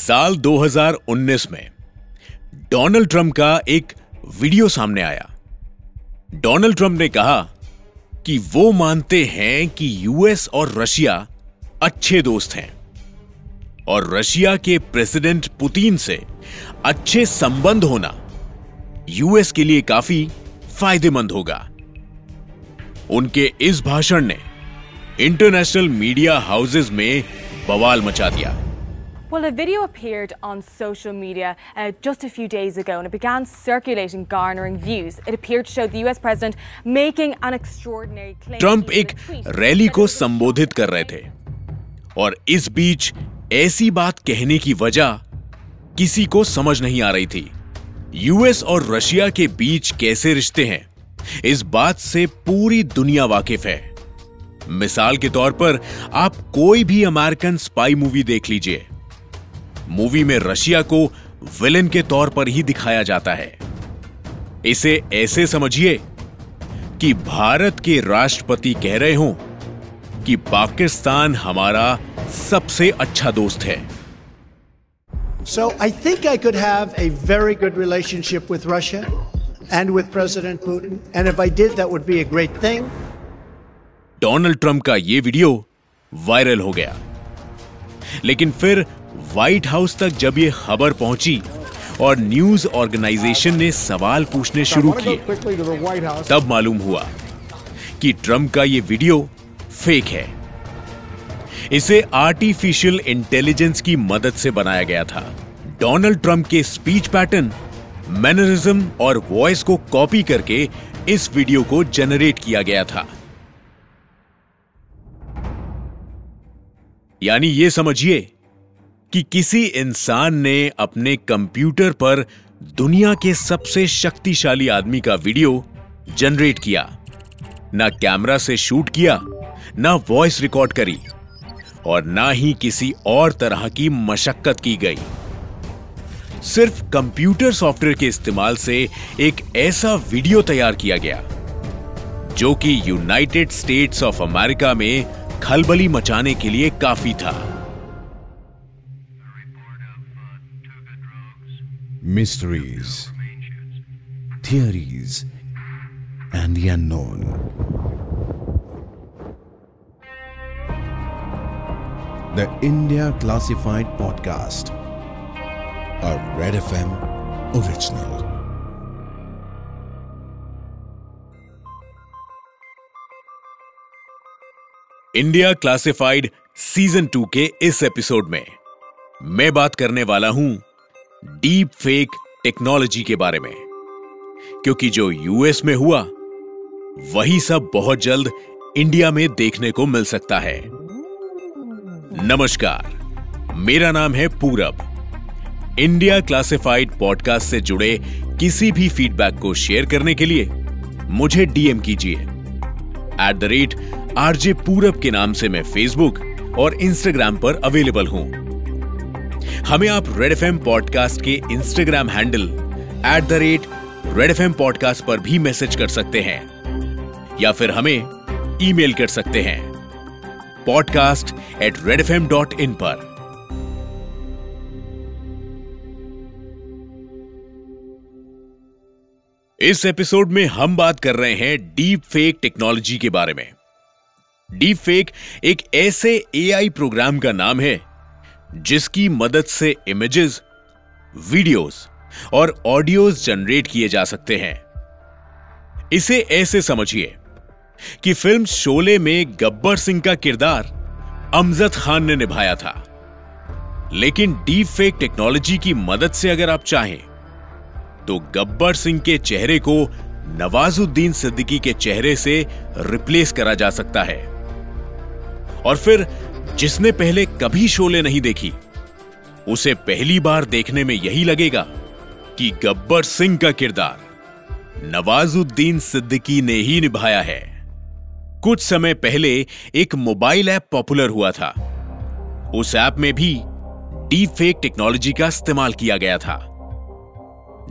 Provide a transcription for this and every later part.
साल 2019 में, Donald Trump का एक वीडियो सामने आया। डोनाल्ड ट्रंप ने कहा कि वो मानते हैं कि यूएस और रशिया अच्छे दोस्त हैं और रशिया के प्रेसिडेंट पुतिन से अच्छे संबंध होना यूएस के लिए काफ़ी फ़ायदेमंद होगा। उनके इस भाषण ने इंटरनेशनल मीडिया हाउसेस में बवाल मचा दिया। Well, a video appeared on social media uh, just a few days ago and it began circulating, garnering views. It appeared to show the US president making an extraordinary claim. Trump एक rally को संबोधित कर रहे थे और इस बीच ऐसी बात कहने की वजह किसी को समझ नहीं आ रही थी यूएस और रशिया के बीच कैसे रिश्ते हैं इस बात से पूरी दुनिया वाकिफ है मिसाल के तौर पर आप कोई भी अमेरिकन स्पाई मूवी देख लीजिए मूवी में रशिया को विलेन के तौर पर ही दिखाया जाता है। इसे ऐसे समझिए कि भारत के राष्ट्रपति कह रहे हो कि पाकिस्तान हमारा सबसे अच्छा दोस्त है। So I think I could have a very good relationship with Russia and with President Putin and if I did that would be a great thing Donald Trump का यह वीडियो वायरल हो गया। लेकिन फिर व्हाइट हाउस तक जब यह खबर पहुँची और न्यूज़ ऑर्गेनाइजेशन ने सवाल पूछने शुरू किए तब मालूम हुआ कि ट्रंप का यह वीडियो फेक है। इसे आर्टिफिशियल इंटेलिजेंस की मदद से बनाया गया था। डोनाल्ड ट्रंप के स्पीच पैटर्न मैनरिज्म और वॉइस को कॉपी करके इस वीडियो को जनरेट किया गया था। यानी यह समझिए कि किसी इंसान ने अपने कंप्यूटर पर दुनिया के सबसे शक्तिशाली आदमी का वीडियो जनरेट किया। ना कैमरा से शूट किया, ना वॉइस रिकॉर्ड करी, और ना ही किसी और तरह की मशक्कत की गई। सिर्फ़ कंप्यूटर सॉफ्टवेयर के इस्तेमाल से एक ऐसा वीडियो तैयार किया गया, जो कि यूनाइटेड स्टेट्स ऑफ़ अमेरिका में खलबली मचाने के लिए काफ़ी था। Mysteries, theories, and the unknown. The India Classified Podcast, a Red FM original. India classified season two के इस एपिसोड में मैं बात करने वाला हूँ डीप फेक टेक्नोलॉजी के बारे में। क्योंकि जो यूएस में हुआ, वही सब बहुत जल्द इंडिया में देखने को मिल सकता है। नमस्कार, मेरा नाम है पूरब। इंडिया क्लासिफाइड पॉडकास्ट से जुड़े किसी भी फीडबैक को शेयर करने के लिए मुझे डीएम कीजिए। एट द रेट आरजे पूरब के नाम से मैं फेसबुक और इंस्टाग्राम पर अवेलेबल हूँ। हमें आप रेड एफ़ पॉडकास्ट के Instagram handle at the rate Red FM podcast पर भी मैसेज कर सकते हैं, या फिर हमें ईमेल कर सकते हैं podcast at Red FM dot in पर। इस एपिसोड में हम बात कर रहे हैं डीप फेक टेक्नोलॉजी के बारे में। डीप फेक एक ऐसे एआई प्रोग्राम का नाम है जिसकी मदद से इमेजेस वीडियोस और ऑडियोज जनरेट किए जा सकते हैं। इसे ऐसे समझिए कि फ़िल्म शोले में गब्बर सिंह का किरदार अमजद खान ने निभाया था। लेकिन डीप फेक टेक्नोलॉजी की मदद से अगर आप चाहें तो गब्बर सिंह के चेहरे को नवाजुद्दीन सिद्दीकी के चेहरे से रिप्लेस करा जा सकता है। और फिर जिसने पहले कभी शोले नहीं देखी, उसे पहली बार देखने में यही लगेगा कि गब्बर सिंह का किरदार नवाजुद्दीन सिद्दीकी ने ही निभाया है। कुछ समय पहले एक मोबाइल ऐप पॉपुलर हुआ था। उस ऐप में भी डीप फेक टेक्नोलॉजी का इस्तेमाल किया गया था,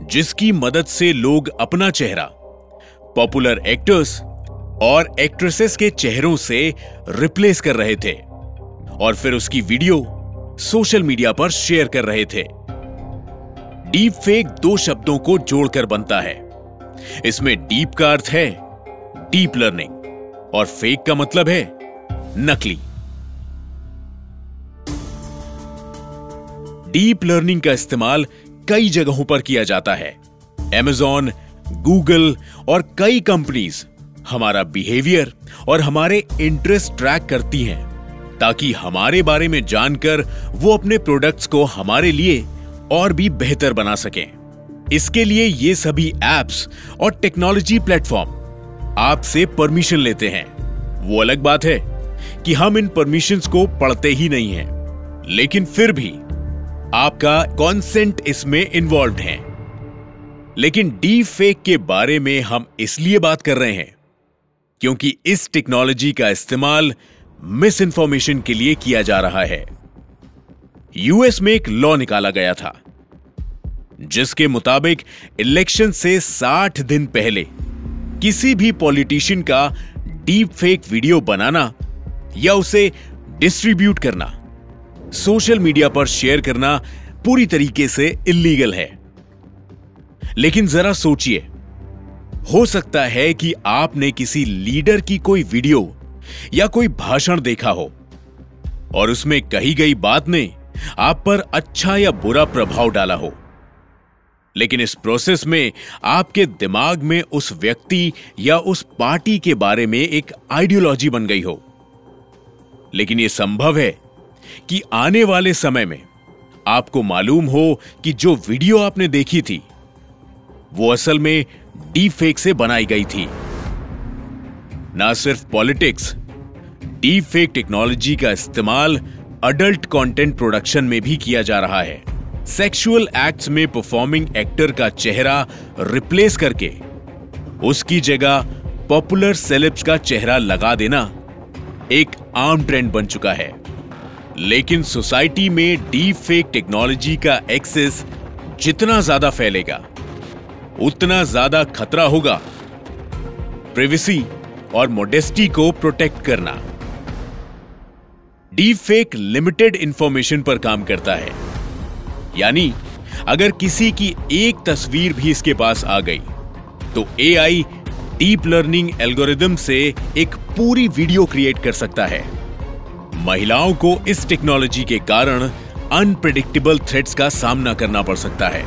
जिसकी मदद से लोग अपना चेहरा, पॉपुलर एक्टर्स और एक्ट्रेसेस के चेहरों से रिप्लेस कर रहे थे। और फिर उसकी वीडियो सोशल मीडिया पर शेयर कर रहे थे। डीप फेक दो शब्दों को जोड़कर बनता है। इसमें डीप का अर्थ है डीप लर्निंग, और फेक का मतलब है नकली। डीप लर्निंग का इस्तेमाल कई जगहों पर किया जाता है। एमेजॉन गूगल और कई कंपनीज़ हमारा बिहेवियर और हमारे इंटरेस्ट ट्रैक करती हैं। ताकि हमारे बारे में जानकर वो अपने प्रोडक्ट्स को हमारे लिए और भी बेहतर बना सकें। इसके लिए ये सभी एप्स और टेक्नोलॉजी प्लेटफॉर्म आपसे परमिशन लेते हैं। वो अलग बात है कि हम इन परमिशंस को पढ़ते ही नहीं हैं, लेकिन फिर भी आपका कॉन्सेंट इसमें इन्वॉल्व है। लेकिन डी फेक के बारे में हम इसलिए बात कर रहे हैं क्योंकि इस टेक्नोलॉजी का इस्तेमाल मिस इन्फॉर्मेशन के लिए किया जा रहा है। यूएस में एक लॉ निकाला गया था, जिसके मुताबिक इलेक्शन से 60 दिन पहले किसी भी पॉलिटिशियन का डीप फेक वीडियो बनाना या उसे डिस्ट्रीब्यूट करना सोशल मीडिया पर शेयर करना पूरी तरीके से इलीगल है। लेकिन जरा सोचिए, हो सकता है कि आपने किसी लीडर की कोई वीडियो या कोई भाषण देखा हो। और उसमें कही गई बात ने आप पर अच्छा या बुरा प्रभाव डाला हो। लेकिन इस प्रोसेस में आपके दिमाग में उस व्यक्ति या उस पार्टी के बारे में एक आइडियोलॉजी बन गई हो। लेकिन यह संभव है कि आने वाले समय में आपको मालूम हो कि जो वीडियो आपने देखी थी, वो असल में डीप फेक से बनाई गई थी। ना सिर्फ़ पॉलिटिक्स डीप फेक टेक्नोलॉजी का इस्तेमाल अडल्ट कंटेंट प्रोडक्शन में भी किया जा रहा है। सेक्सुअल एक्ट्स में परफॉर्मिंग एक्टर का चेहरा रिप्लेस करके। उसकी जगह पॉपुलर सेलेब्स का चेहरा लगा देना एक आम ट्रेंड बन चुका है। लेकिन सोसाइटी में डीप फेक टेक्नोलॉजी का एक्सेस जितना ज़्यादा फैलेगा, उतना ज़्यादा खतरा होगा। प्रिवेसी और मोडेस्टी को प्रोटेक्ट करना। डीप फेक लिमिटेड इंफॉर्मेशन पर काम करता है। यानी, अगर किसी की एक तस्वीर भी इसके पास आ गई तो एआई डीप लर्निंग एल्गोरिदम से एक पूरी वीडियो क्रिएट कर सकता है। महिलाओं को इस टेक्नोलॉजी के कारण अनप्रिडिक्टेबल थ्रेट्स का सामना करना पड़ सकता है।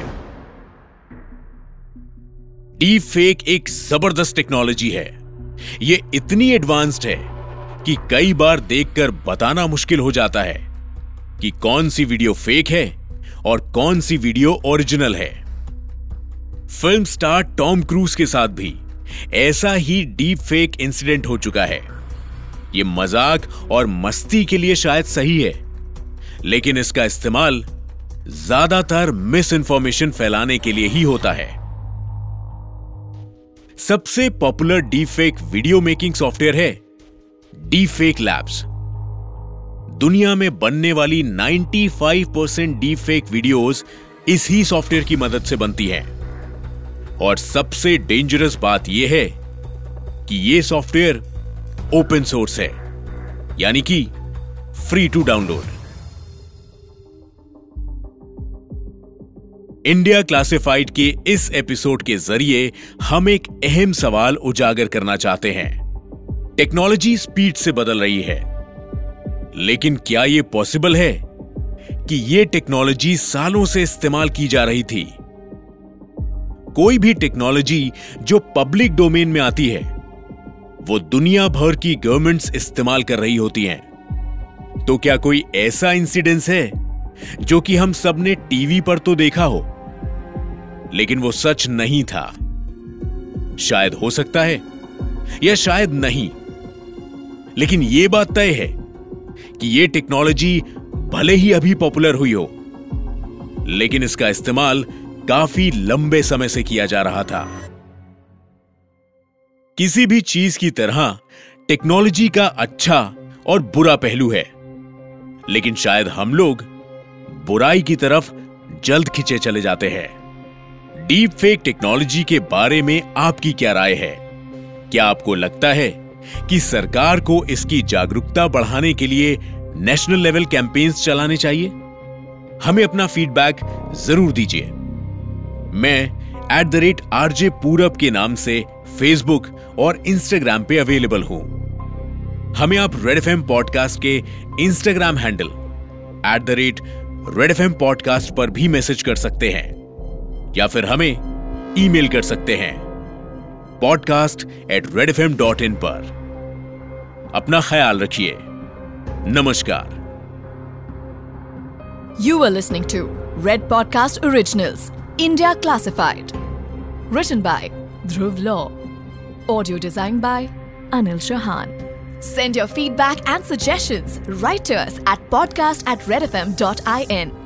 डीप फेक एक ज़बरदस्त टेक्नोलॉजी है। यह इतनी एडवांस्ड है कि कई बार देखकर बताना मुश्किल हो जाता है कि कौन सी वीडियो फेक है और कौन सी वीडियो ओरिजिनल है। फ़िल्म स्टार टॉम क्रूज के साथ भी ऐसा ही डीप फेक इंसिडेंट हो चुका है। यह मज़ाक और मस्ती के लिए शायद सही है, लेकिन इसका इस्तेमाल ज़्यादातर मिस इंफॉर्मेशन फैलाने के लिए ही होता है। सबसे popular deep fake video making software है डी फेक लैब्स दुनिया में बनने वाली 95 परसेंट डी फेक वीडियोज़ इस सॉफ्टवेयर की मदद से बनती हैं। और सबसे डेंजरस बात यह है कि यह सॉफ्टवेयर ओपन सोर्स है। यानी कि free to download India classified के इस एपिसोड के ज़रिए हम एक अहम सवाल उजागर करना चाहते हैं। टेक्नोलॉजी स्पीड से बदल रही है। लेकिन क्या यह पॉसिबल है कि यह टेक्नोलॉजी सालों से इस्तेमाल की जा रही थी? कोई भी टेक्नोलॉजी जो पब्लिक डोमेन में आती है, वो दुनिया भर की गवर्नमेंट्स इस्तेमाल कर रही होती हैं। तो क्या कोई ऐसा इंसिडेंस है जो कि हम सबने टीवी पर तो देखा हो, लेकिन वो सच नहीं था? शायद हो सकता है, या शायद नहीं। लेकिन यह बात तय है कि यह टेक्नोलॉजी भले ही अभी पॉपुलर हुई हो, लेकिन इसका इस्तेमाल काफ़ी लंबे समय से किया जा रहा था। किसी भी चीज़ की तरह टेक्नोलॉजी का अच्छा और बुरा पहलू है, लेकिन शायद हम लोग बुराई की तरफ़ जल्द खिंचे चले जाते हैं। डीप फेक टेक्नोलॉजी के बारे में आपकी क्या राय है? क्या आपको लगता है कि सरकार को इसकी जागरूकता बढ़ाने के लिए नेशनल लेवल कैंपेन्स चलाने चाहिए। हमें अपना फीडबैक ज़रूर दीजिए। मैं एट द रेट आरजे पूरब के नाम से फेसबुक और इंस्टाग्राम पे अवेलेबल हूँ। हमें आप रेड एफ़ पॉडकास्ट के Instagram handle at the rate Red FM podcast पर भी मैसेज कर सकते हैं। या फिर हमें ईमेल कर सकते हैं। Podcast at Red FM dot in इन पर अपना ख्याल रखिए नमस्कार You were listening to Red Podcast Originals, India Classified. Written by Dhruv Law. Audio designed by Anil Shahan. Send your feedback and suggestions right to us at podcast at redfm.in.